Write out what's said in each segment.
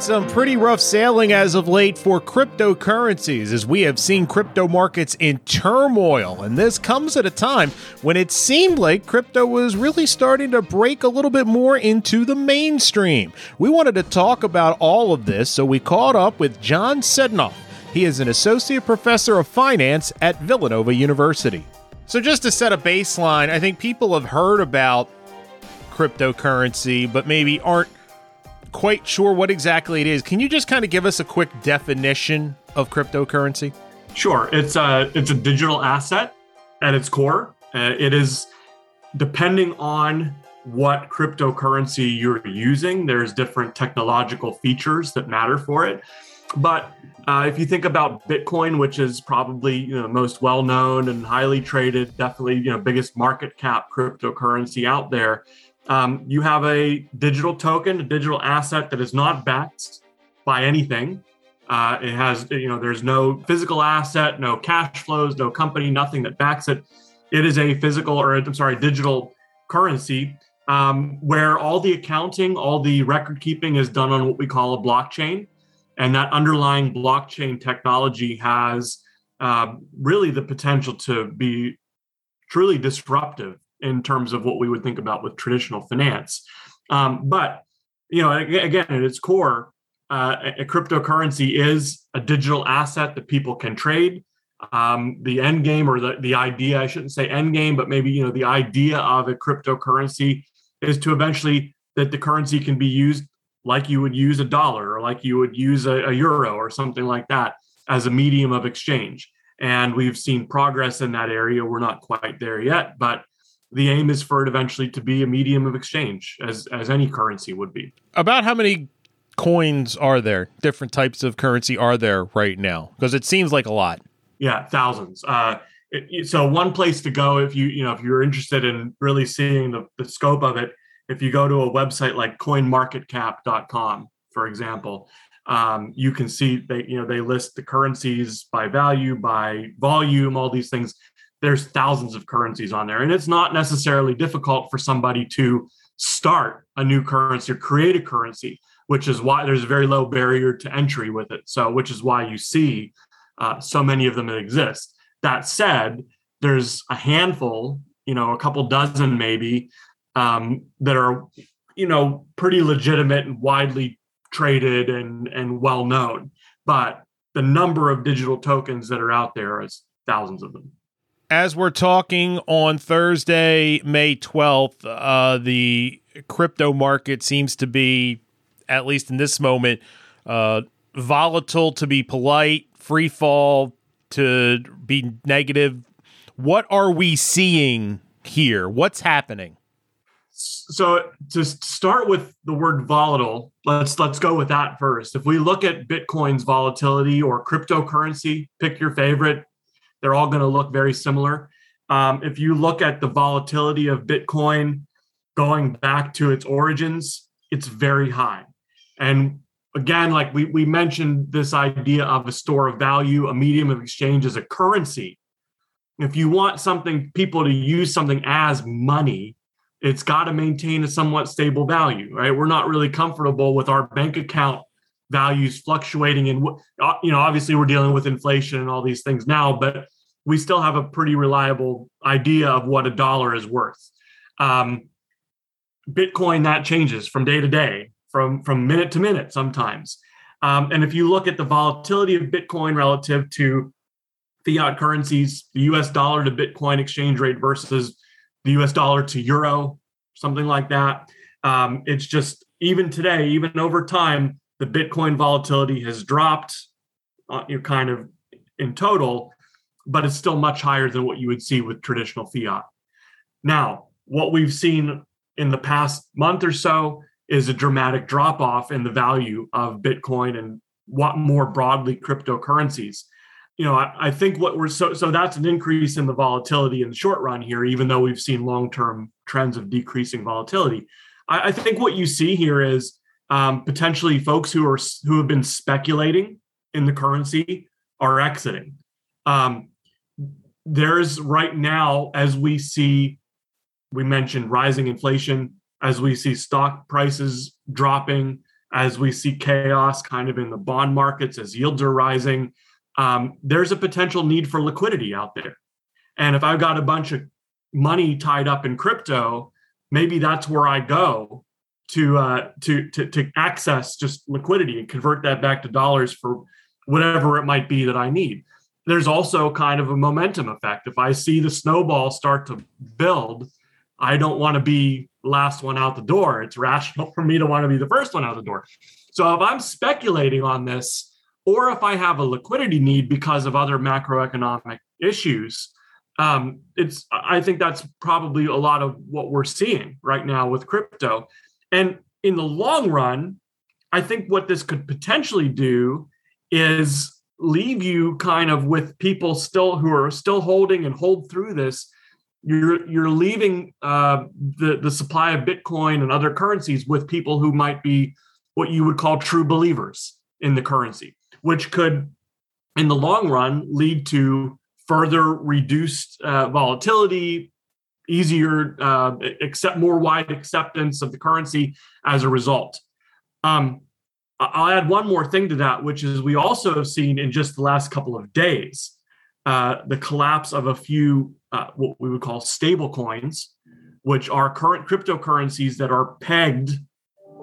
Some pretty rough sailing as of late for cryptocurrencies as we have seen crypto markets in turmoil. And this comes at a time when it seemed like crypto was really starting to break a little bit more into the mainstream. We wanted to talk about all of this, so we caught up with John Sedunov. He is an associate professor of finance at Villanova University. So, just to set a baseline, I think people have heard about cryptocurrency, but maybe aren't quite sure what exactly it is. Can you just kind of give us a quick definition of cryptocurrency? Sure. It's a it's a digital asset at its core. Uh, it is depending on what cryptocurrency you're using. There's different technological features that matter for it. But uh, if you think about Bitcoin, which is probably you know most well known and highly traded, definitely you know biggest market cap cryptocurrency out there, um, you have a digital token, a digital asset that is not backed by anything. Uh, it has, you know, there's no physical asset, no cash flows, no company, nothing that backs it. It is a physical, or I'm sorry, digital currency um, where all the accounting, all the record keeping is done on what we call a blockchain. And that underlying blockchain technology has uh, really the potential to be truly disruptive in terms of what we would think about with traditional finance. Um, but you know, again, at its core, uh, a cryptocurrency is a digital asset that people can trade. Um, the end game, or the the idea, I shouldn't say end game, but maybe you know the idea of a cryptocurrency is to eventually that the currency can be used like you would use a dollar or like you would use a, a euro or something like that as a medium of exchange. And we've seen progress in that area. We're not quite there yet, but the aim is for it eventually to be a medium of exchange as as any currency would be. About how many coins are there? Different types of currency are there right now? Because it seems like a lot. Yeah thousands. Uh, it, so one place to go if you you know if you're interested in really seeing the, the scope of it if you go to a website like coinmarketcap.com for example um, you can see they you know they list the currencies by value by volume all these things there's thousands of currencies on there. And it's not necessarily difficult for somebody to start a new currency or create a currency, which is why there's a very low barrier to entry with it. So, which is why you see uh, so many of them that exist. That said, there's a handful, you know, a couple dozen maybe, um, that are, you know, pretty legitimate and widely traded and and well known. But the number of digital tokens that are out there is thousands of them as we're talking on Thursday, May 12th, uh, the crypto market seems to be, at least in this moment, uh, volatile to be polite, free fall to be negative. What are we seeing here? What's happening? So to start with the word volatile, let's let's go with that first. If we look at Bitcoin's volatility or cryptocurrency, pick your favorite, they're all going to look very similar. Um, if you look at the volatility of Bitcoin going back to its origins, it's very high. And again, like we, we mentioned, this idea of a store of value, a medium of exchange as a currency. If you want something, people to use something as money, it's got to maintain a somewhat stable value, right? We're not really comfortable with our bank account values fluctuating and uh, you know obviously we're dealing with inflation and all these things now but we still have a pretty reliable idea of what a dollar is worth. Um, Bitcoin that changes from day to day, from from minute to minute sometimes. Um, and if you look at the volatility of Bitcoin relative to fiat currencies, the U.S. dollar to Bitcoin exchange rate versus the U.S. dollar to euro, something like that, um, it's just even today, even over time, the Bitcoin volatility has dropped, uh, you know, kind of in total but it's still much higher than what you would see with traditional fiat. Now, what we've seen in the past month or so is a dramatic drop off in the value of Bitcoin and what more broadly cryptocurrencies. you know, I, I, think what we're so so that's an increase in the volatility in the short run here, even though we've seen long term trends of decreasing volatility. I, I, think what you see here is um, potentially folks who are who have been speculating in the currency are exiting. Um, there's right now, as we see, we mentioned rising inflation, as we see stock prices dropping, as we see chaos kind of in the bond markets as yields are rising um, there's a potential need for liquidity out there. And if I've got a bunch of money tied up in crypto, maybe that's where I go to uh, to, to to access just liquidity and convert that back to dollars for whatever it might be that I need. There's also kind of a momentum effect. If I see the snowball start to build, I don't want to be last one out the door. It's rational for me to want to be the first one out the door. So if I'm speculating on this, or if I have a liquidity need because of other macroeconomic issues, um, it's I think that's probably a lot of what we're seeing right now with crypto. And in the long run, I think what this could potentially do is leave you kind of with people still who are still holding and hold through this. You're you're leaving uh, the the supply of Bitcoin and other currencies with people who might be what you would call true believers in the currency which could, in the long run, lead to further reduced uh, volatility, easier, uh, accept more wide acceptance of the currency as a result. Um, I'll add one more thing to that, which is we also have seen in just the last couple of days uh, the collapse of a few uh, what we would call stable coins, which are current cryptocurrencies that are pegged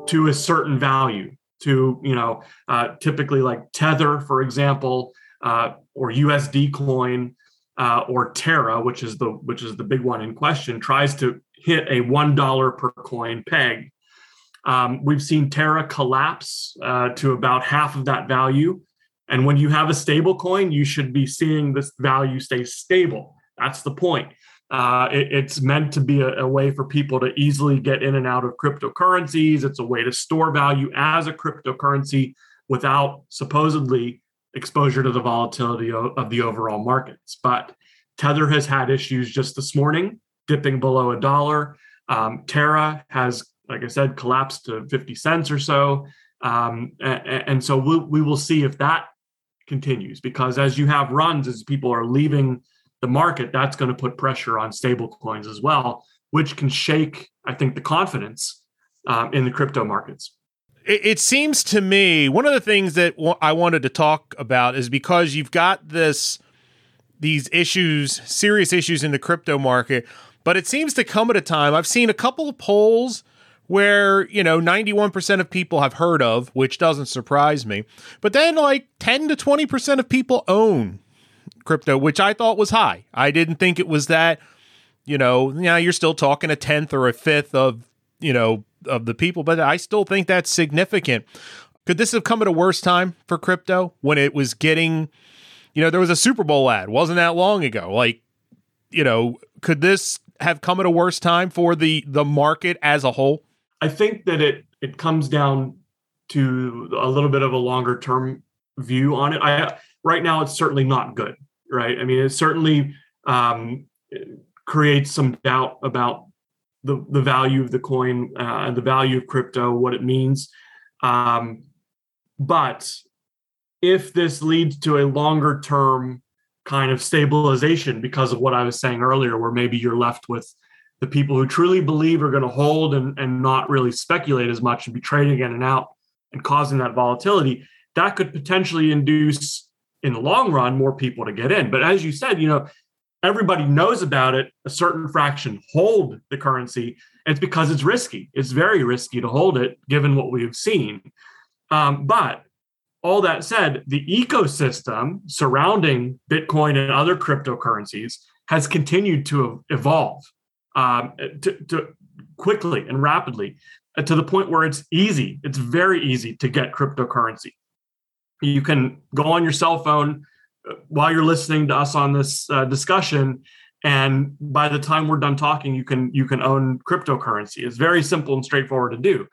to a certain value to you know uh, typically like tether for example uh, or usd coin uh, or terra which is the which is the big one in question tries to hit a one dollar per coin peg um, we've seen terra collapse uh, to about half of that value and when you have a stable coin you should be seeing this value stay stable that's the point uh, it, it's meant to be a, a, way for people to easily get in and out of cryptocurrencies. It's a way to store value as a cryptocurrency without supposedly exposure to the volatility of, of the overall markets. But Tether has had issues just this morning, dipping below a dollar. Um, Terra has, like I said, collapsed to 50 cents or so. Um, and, and, so we'll, we will see if that continues because as you have runs, as people are leaving the market, that's going to put pressure on stable coins as well, which can shake, I think, the confidence um, in the crypto markets. It, it seems to me one of the things that w- I wanted to talk about is because you've got this these issues, serious issues in the crypto market, but it seems to come at a time. I've seen a couple of polls where, you know, 91% of people have heard of, which doesn't surprise me. But then like 10 to 20% of people own crypto, which I thought was high. I didn't think it was that, you know, yeah, you're still talking a tenth or a fifth of, you know, of the people, but I still think that's significant. Could this have come at a worse time for crypto when it was getting, you know, there was a Super Bowl ad, wasn't that long ago? Like, you know, could this have come at a worse time for the the market as a whole? I think that it it comes down to a little bit of a longer term view on it. I right now it's certainly not good right? I mean, it certainly um, creates some doubt about the, the value of the coin uh, and the value of crypto, what it means. Um, but if this leads to a longer term kind of stabilization because of what I was saying earlier, where maybe you're left with the people who truly believe are going to hold and, and not really speculate as much and be trading in and out and causing that volatility, that could potentially induce in the long run more people to get in. But as you said, you know, everybody knows about it. A certain fraction hold the currency. It's because it's risky. It's very risky to hold it, given what we've seen. Um, but all that said, the ecosystem surrounding Bitcoin and other cryptocurrencies has continued to evolve um, to, to quickly and rapidly uh, to the point where it's easy. It's very easy to get cryptocurrency you can go on your cell phone uh, while you're listening to us on this uh, discussion and by the time we're done talking you can you can own cryptocurrency it's very simple and straightforward to do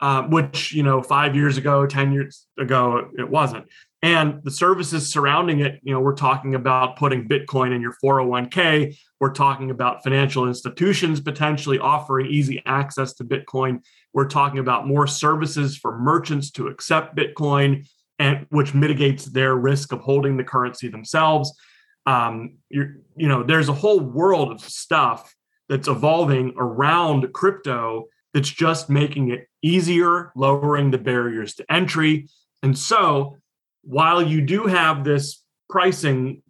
uh, which you know five years ago ten years ago it wasn't and the services surrounding it you know we're talking about putting bitcoin in your 401k we're talking about financial institutions potentially offering easy access to bitcoin. We're talking about more services for merchants to accept bitcoin and which mitigates their risk of holding the currency themselves. Um, you're, you know there's a whole world of stuff that's evolving around crypto that's just making it easier lowering the barriers to entry. And so while you do have this pricing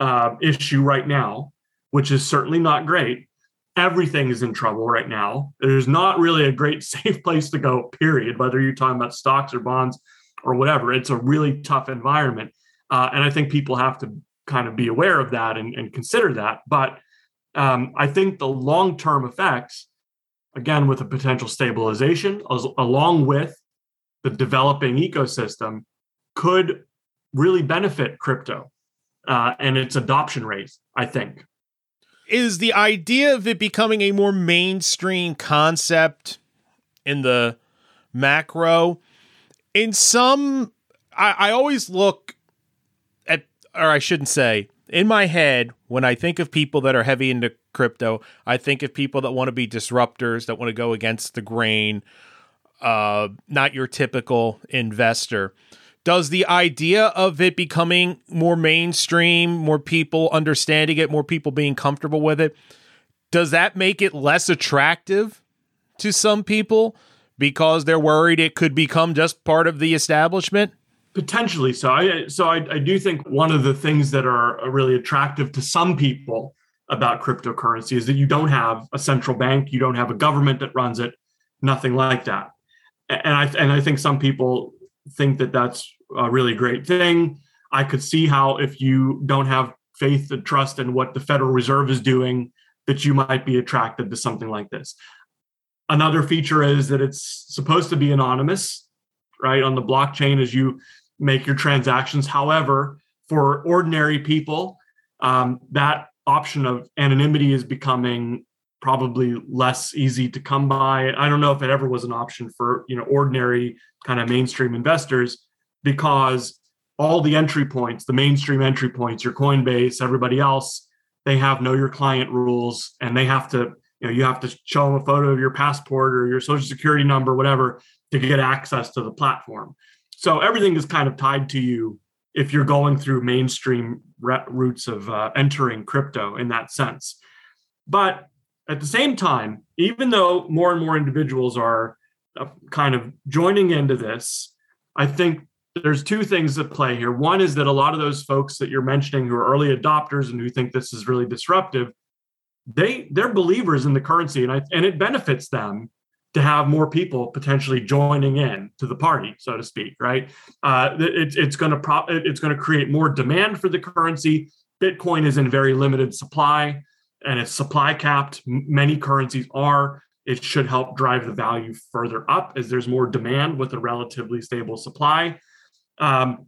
uh, issue right now, which is certainly not great, everything is in trouble right now. There's not really a great safe place to go, period, whether you're talking about stocks or bonds or whatever. It's a really tough environment. Uh, and I think people have to kind of be aware of that and, and consider that. But um, I think the long term effects, again, with a potential stabilization, as, along with the developing ecosystem, could really benefit crypto uh, and its adoption rate, I think. Is the idea of it becoming a more mainstream concept in the macro? In some, I, I always look at, or I shouldn't say, in my head, when I think of people that are heavy into crypto, I think of people that want to be disruptors, that want to go against the grain, uh, not your typical investor does the idea of it becoming more mainstream, more people understanding it, more people being comfortable with it, does that make it less attractive to some people because they're worried it could become just part of the establishment? Potentially so. I, so I, I do think one of the things that are uh, really attractive to some people about cryptocurrency is that you don't have a central bank, you don't have a government that runs it, nothing like that. And I and I think some people think that that's a really great thing. I could see how if you don't have faith and trust in what the Federal Reserve is doing, that you might be attracted to something like this. Another feature is that it's supposed to be anonymous, right, on the blockchain as you make your transactions. However, for ordinary people, um, that option of anonymity is becoming probably less easy to come by. I don't know if it ever was an option for you know ordinary kind of mainstream investors, because all the entry points, the mainstream entry points, your Coinbase, everybody else, they have know your client rules and they have to, you know, you have to show them a photo of your passport or your social security number, whatever, to get access to the platform. So everything is kind of tied to you if you're going through mainstream routes of uh, entering crypto in that sense. But at the same time, even though more and more individuals are uh, kind of joining into this, I think there's two things at play here. One is that a lot of those folks that you're mentioning who are early adopters and who think this is really disruptive, they they're believers in the currency, and I and it benefits them to have more people potentially joining in to the party, so to speak. Right? Uh, it, it's going to it's going to create more demand for the currency. Bitcoin is in very limited supply, and it's supply capped. Many currencies are. It should help drive the value further up as there's more demand with a relatively stable supply. Um,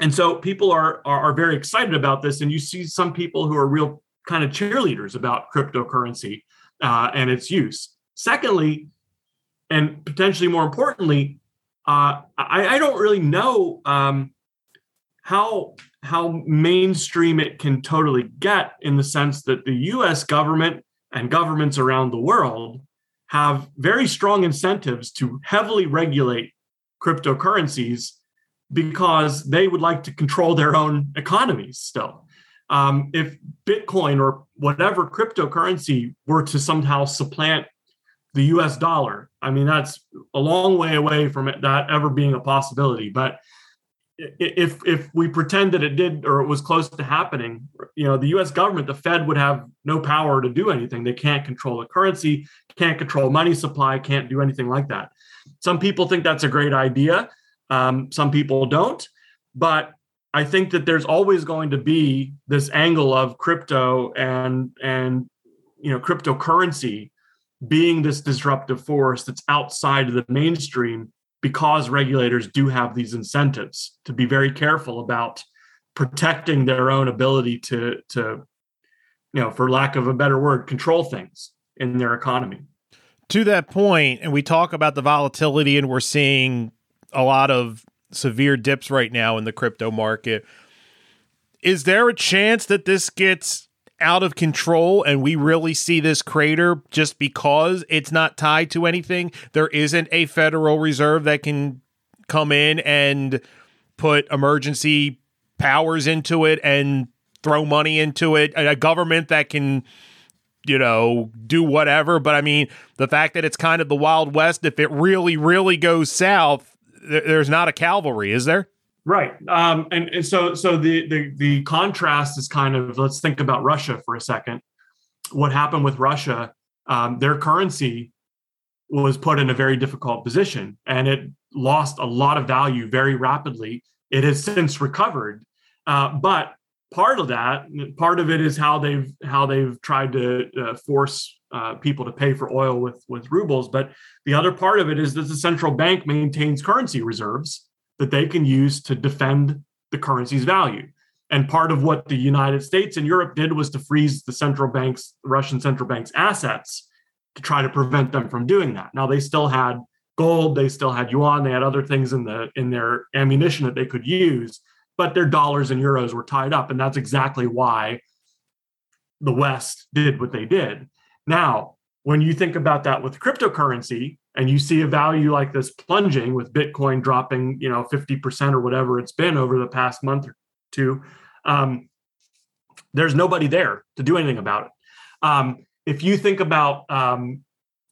and so people are, are, are very excited about this, and you see some people who are real kind of cheerleaders about cryptocurrency uh, and its use. Secondly, and potentially more importantly, uh, I, I, don't really know um, how how mainstream it can totally get in the sense that the U.S. government and governments around the world have very strong incentives to heavily regulate cryptocurrencies because they would like to control their own economies still. Um, if Bitcoin or whatever cryptocurrency were to somehow supplant the US dollar, I mean, that's a long way away from it, that ever being a possibility. But if if we pretend that it did or it was close to happening, you know, the U.S. government, the Fed, would have no power to do anything. They can't control the currency, can't control money supply, can't do anything like that. Some people think that's a great idea. Um, some people don't, but I think that there's always going to be this angle of crypto and and you know cryptocurrency being this disruptive force that's outside of the mainstream because regulators do have these incentives to be very careful about protecting their own ability to to you know for lack of a better word control things in their economy. To that point and we talk about the volatility and we're seeing a lot of severe dips right now in the crypto market. Is there a chance that this gets out of control and we really see this crater just because it's not tied to anything? There isn't a Federal Reserve that can come in and put emergency powers into it and throw money into it, a government that can you know, do whatever. But I mean, the fact that it's kind of the Wild West, if it really, really goes south, th- there's not a cavalry, is there? Right. Um, and, and so so the, the the contrast is kind of let's think about Russia for a second. What happened with Russia? Um, their currency was put in a very difficult position and it lost a lot of value very rapidly. It has since recovered. Uh, but part of that part of it is how they've how they've tried to uh, force uh, people to pay for oil with with rubles but the other part of it is that the central bank maintains currency reserves that they can use to defend the currency's value and part of what the united states and europe did was to freeze the central banks russian central bank's assets to try to prevent them from doing that now they still had gold they still had yuan they had other things in the in their ammunition that they could use but their dollars and euros were tied up. And that's exactly why the West did what they did. Now, when you think about that with cryptocurrency and you see a value like this plunging with Bitcoin dropping, you know, 50% or whatever it's been over the past month or two, um, there's nobody there to do anything about it. Um, if you think about, um,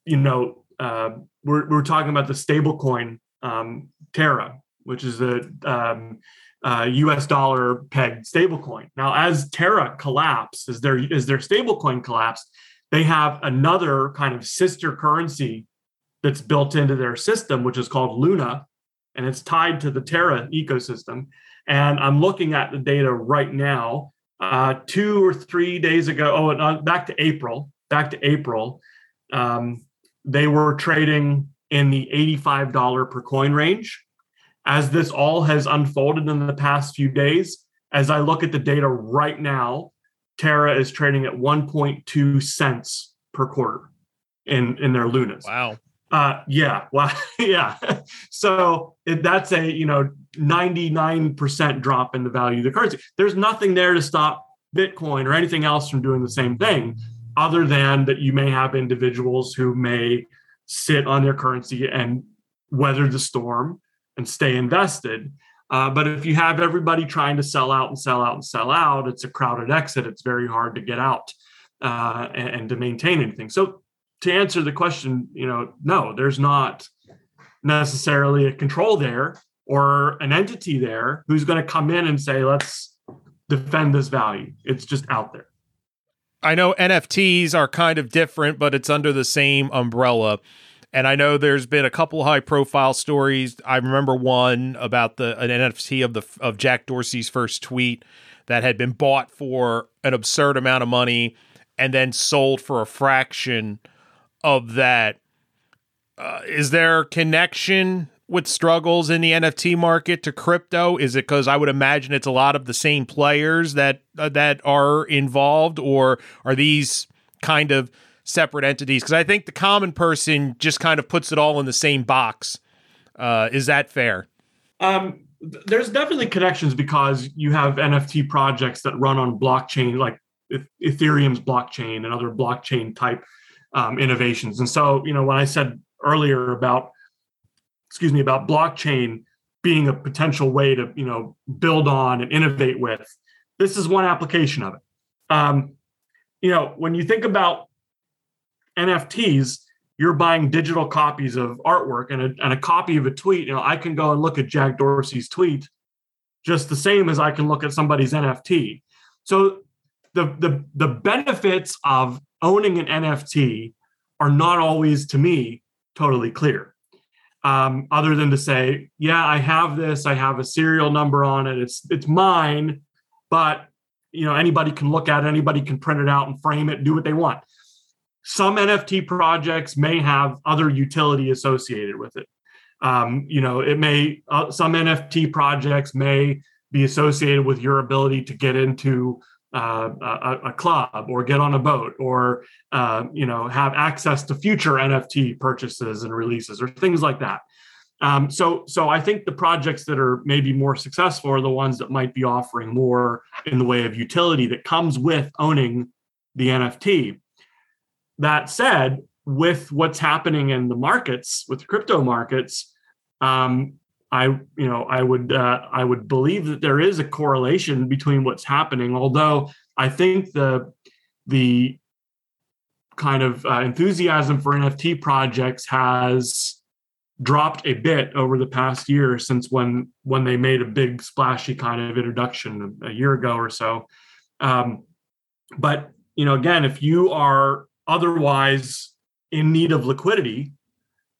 you know, uh, we're, we're talking about the stablecoin um, Terra, which is a um, uh, U.S. dollar pegged stablecoin. Now, as Terra collapsed, as their as their stablecoin collapsed, they have another kind of sister currency that's built into their system, which is called Luna, and it's tied to the Terra ecosystem. And I'm looking at the data right now. Uh, two or three days ago, oh, uh, back to April, back to April, um, they were trading in the $85 per coin range as this all has unfolded in the past few days, as I look at the data right now, Terra is trading at 1.2 cents per quarter in in their lunas. Wow. Uh, yeah. Wow. yeah. so that's a you know 99% drop in the value of the currency. There's nothing there to stop Bitcoin or anything else from doing the same thing, other than that you may have individuals who may sit on their currency and weather the storm and stay invested. Uh, but if you have everybody trying to sell out and sell out and sell out, it's a crowded exit. It's very hard to get out uh, and, and, to maintain anything. So to answer the question, you know, no, there's not necessarily a control there or an entity there who's going to come in and say, let's defend this value. It's just out there. I know NFTs are kind of different, but it's under the same umbrella. And I know there's been a couple high profile stories. I remember one about the an NFT of the of Jack Dorsey's first tweet that had been bought for an absurd amount of money and then sold for a fraction of that. Uh, is there connection with struggles in the NFT market to crypto? Is it because I would imagine it's a lot of the same players that uh, that are involved, or are these kind of separate entities because I think the common person just kind of puts it all in the same box. Uh, is that fair? Um, there's definitely connections because you have NFT projects that run on blockchain, like Ethereum's blockchain and other blockchain type um, innovations. And so, you know, when I said earlier about, excuse me, about blockchain being a potential way to, you know, build on and innovate with, this is one application of it. Um, you know, when you think about NFTs, you're buying digital copies of artwork and a, and a copy of a tweet. You know, I can go and look at Jack Dorsey's tweet just the same as I can look at somebody's NFT. So the the the benefits of owning an NFT are not always to me totally clear. Um, other than to say, yeah, I have this, I have a serial number on it, it's it's mine, but you know anybody can look at it, anybody can print it out and frame it, do what they want some NFT projects may have other utility associated with it. Um, you know, it may uh, some NFT projects may be associated with your ability to get into uh, a, a, club or get on a boat or uh, you know have access to future NFT purchases and releases or things like that. Um, so, so I think the projects that are maybe more successful are the ones that might be offering more in the way of utility that comes with owning the NFT. That said, with what's happening in the markets, with crypto markets, um, I you know I would uh, I would believe that there is a correlation between what's happening. Although I think the the kind of uh, enthusiasm for NFT projects has dropped a bit over the past year since when when they made a big splashy kind of introduction a year ago or so. Um, but you know, again, if you are otherwise in need of liquidity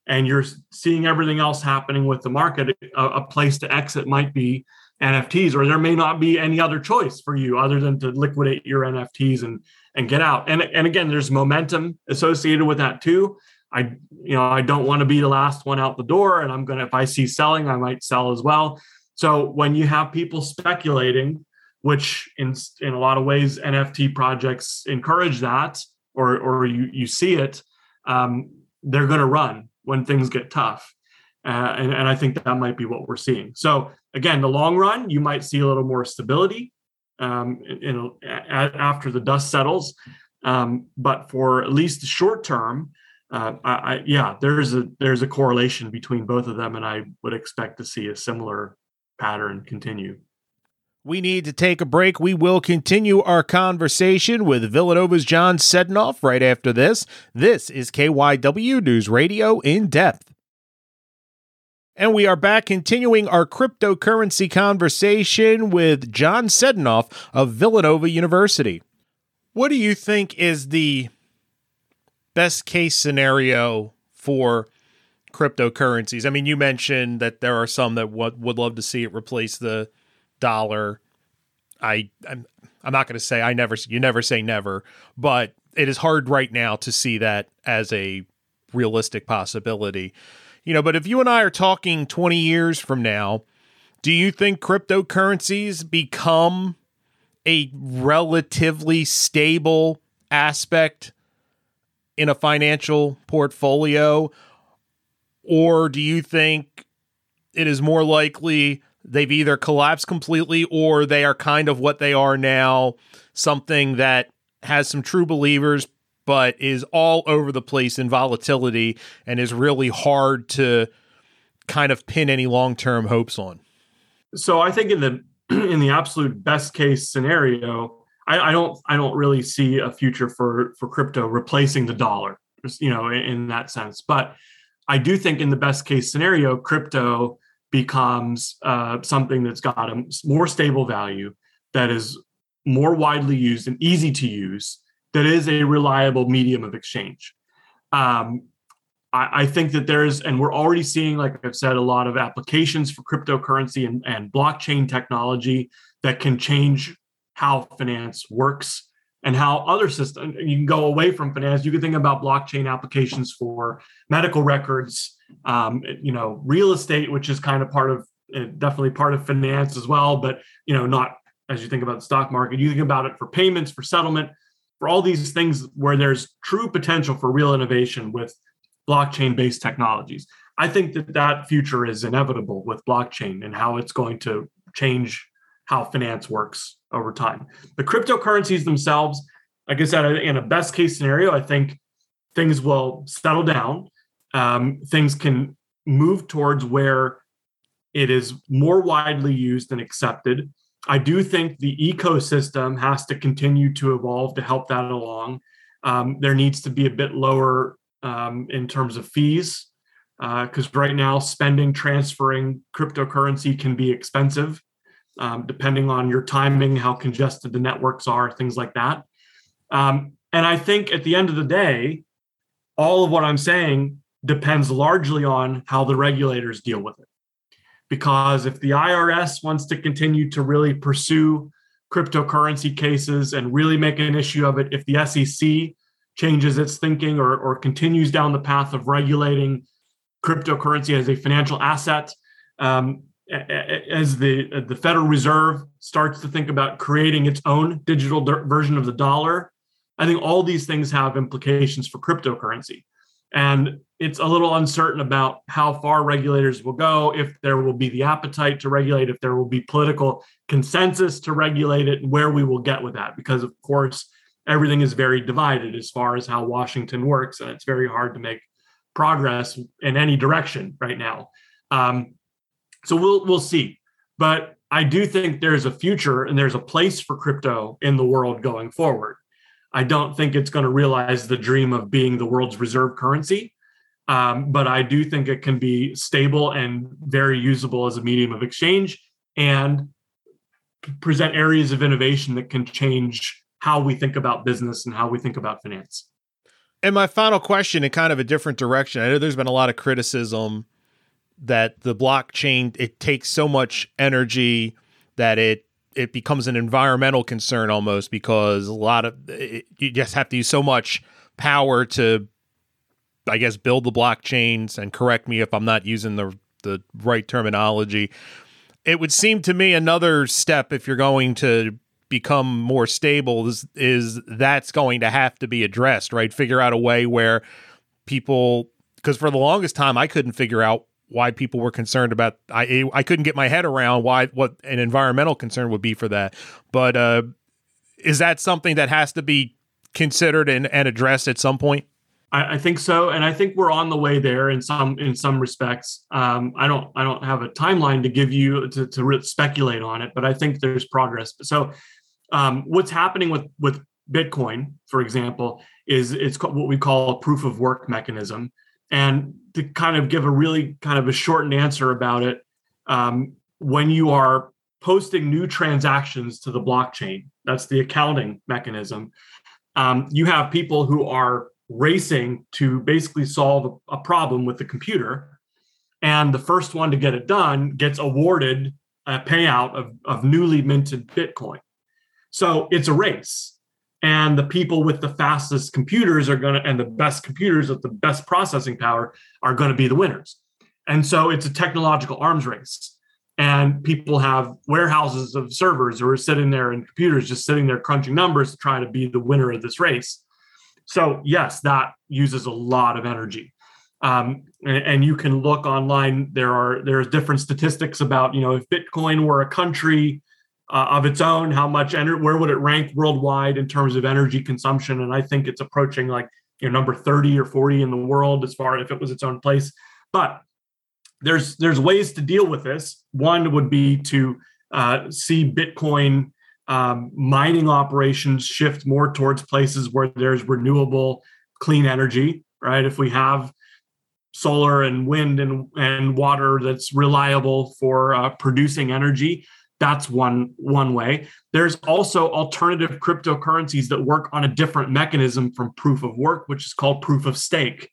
and you're seeing everything else happening with the market, a, a place to exit might be NFTs, or there may not be any other choice for you other than to liquidate your NFTs and and get out. And and again, there's momentum associated with that too. I you know I don't want to be the last one out the door, and I'm gonna if I see selling, I might sell as well. So when you have people speculating, which in in a lot of ways NFT projects encourage that, or or you you see it, um, they're going to run when things get tough. Uh, and, and I think that might be what we're seeing. So again, the long run, you might see a little more stability um, in, in, after the dust settles. Um, but for at least the short term, uh, I, I, yeah, there's a there's a correlation between both of them, and I would expect to see a similar pattern continue. We need to take a break. We will continue our conversation with Villanova's John Sedunov right after this. This is KYW News Radio in depth. And we are back continuing our cryptocurrency conversation with John Sedunov of Villanova University. What do you think is the best case scenario for cryptocurrencies? I mean, you mentioned that there are some that would love to see it replace the dollar. I I'm, I'm not going to say I never you never say never, but it is hard right now to see that as a realistic possibility. You know, but if you and I are talking 20 years from now, do you think cryptocurrencies become a relatively stable aspect in a financial portfolio? Or do you think it is more likely they've either collapsed completely or they are kind of what they are now, something that has some true believers but is all over the place in volatility and is really hard to kind of pin any long-term hopes on. So I think in the in the absolute best case scenario, I, I don't I don't really see a future for for crypto replacing the dollar, you know, in, in that sense. But I do think in the best case scenario, crypto becomes uh, something that's got a more stable value, that is more widely used and easy to use, that is a reliable medium of exchange. Um, I, I, think that there's, and we're already seeing, like I've said, a lot of applications for cryptocurrency and, and blockchain technology that can change how finance works and how other systems you can go away from finance you can think about blockchain applications for medical records um, you know real estate which is kind of part of uh, definitely part of finance as well but you know not as you think about the stock market you think about it for payments for settlement for all these things where there's true potential for real innovation with blockchain based technologies i think that that future is inevitable with blockchain and how it's going to change how finance works over time. The cryptocurrencies themselves, like I said, in a best case scenario, I think things will settle down. Um, things can move towards where it is more widely used and accepted. I do think the ecosystem has to continue to evolve to help that along. Um, there needs to be a bit lower um, in terms of fees because uh, right now spending transferring cryptocurrency can be expensive um, depending on your timing, how congested the networks are, things like that. Um, and I think at the end of the day, all of what I'm saying depends largely on how the regulators deal with it. Because if the IRS wants to continue to really pursue cryptocurrency cases and really make an issue of it, if the SEC changes its thinking or, or continues down the path of regulating cryptocurrency as a financial asset, um, as the the Federal Reserve starts to think about creating its own digital version of the dollar, I think all these things have implications for cryptocurrency. And it's a little uncertain about how far regulators will go, if there will be the appetite to regulate, if there will be political consensus to regulate it, and where we will get with that. Because, of course, everything is very divided as far as how Washington works, and it's very hard to make progress in any direction right now. Um, so we'll we'll see, but I do think there's a future and there's a place for crypto in the world going forward. I don't think it's going to realize the dream of being the world's reserve currency, um, but I do think it can be stable and very usable as a medium of exchange and present areas of innovation that can change how we think about business and how we think about finance. And my final question, in kind of a different direction, I know there's been a lot of criticism that the blockchain it takes so much energy that it it becomes an environmental concern almost because a lot of it, you just have to use so much power to I guess build the blockchains and correct me if I'm not using the the right terminology. It would seem to me another step if you're going to become more stable is, is that's going to have to be addressed, right? Figure out a way where people because for the longest time I couldn't figure out why people were concerned about I I couldn't get my head around why what an environmental concern would be for that. But uh is that something that has to be considered and, and addressed at some point? I, I, think so, and I think we're on the way there in some in some respects. Um, I don't I don't have a timeline to give you to, to speculate on it, but I think there's progress. So, um, what's happening with with Bitcoin, for example, is it's what we call a proof of work mechanism. And to kind of give a really kind of a shortened answer about it, um, when you are posting new transactions to the blockchain, that's the accounting mechanism. Um, you have people who are racing to basically solve a, problem with the computer. And the first one to get it done gets awarded a payout of, of newly minted Bitcoin. So it's a race. And the people with the fastest computers are going to, and the best computers with the best processing power are going to be the winners. And so it's a technological arms race. And people have warehouses of servers who are sitting there and computers just sitting there crunching numbers to try to be the winner of this race. So yes, that uses a lot of energy. Um, and, and, you can look online. There are there's different statistics about you know if Bitcoin were a country uh, of its own, how much energy, where would it rank worldwide in terms of energy consumption? And I think it's approaching like you know number 30 or 40 in the world as far as if it was its own place. But there's there's ways to deal with this. One would be to uh, see Bitcoin um, mining operations shift more towards places where there's renewable clean energy right? If we have solar and wind and, and water that's reliable for uh, producing energy that's one one way. There's also alternative cryptocurrencies that work on a different mechanism from proof of work which is called proof of stake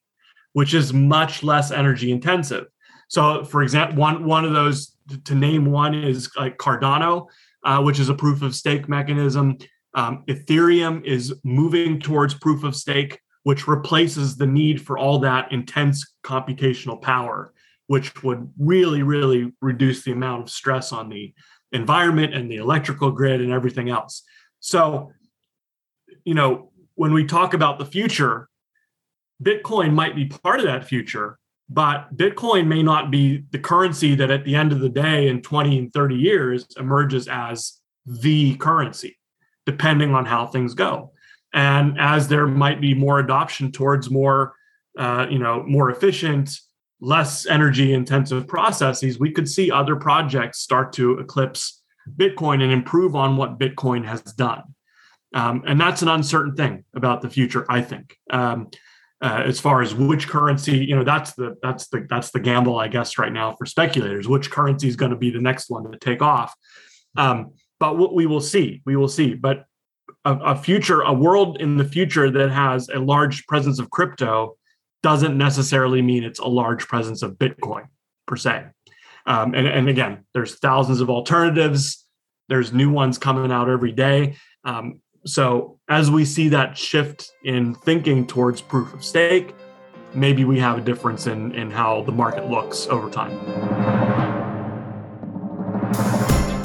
which is much less energy intensive. So for example one one of those to name one is like cardano uh, which is a proof of stake mechanism. Um, Ethereum is moving towards proof of stake, which replaces the need for all that intense computational power, which would really, really reduce the amount of stress on the environment and the electrical grid and everything else. So, you know, when we talk about the future, Bitcoin might be part of that future, but Bitcoin may not be the currency that at the end of the day in 20 and 30 years emerges as the currency, depending on how things go. And as there might be more adoption towards more, uh, you know, more efficient, less energy intensive processes, we could see other projects start to eclipse Bitcoin and improve on what Bitcoin has done. Um, and that's an uncertain thing about the future, I think. Um, uh, as far as which currency you know that's the that's the that's the gamble i guess right now for speculators which currency is going to be the next one to take off. Um, but what we will see we will see. But a, a, future a world in the future that has a large presence of crypto doesn't necessarily mean it's a large presence of bitcoin per se. Um, and, and again there's thousands of alternatives. There's new ones coming out every day. Um, so as we see that shift in thinking towards proof of stake, maybe we have a difference in, in how the market looks over time.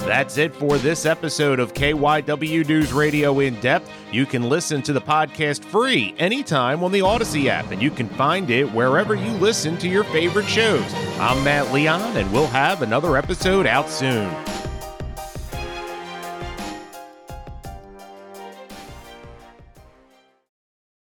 That's it for this episode of KYW News Radio In Depth. You can listen to the podcast free anytime on the Audacy app, and you can find it wherever you listen to your favorite shows. I'm Matt Leon, and we'll have another episode out soon.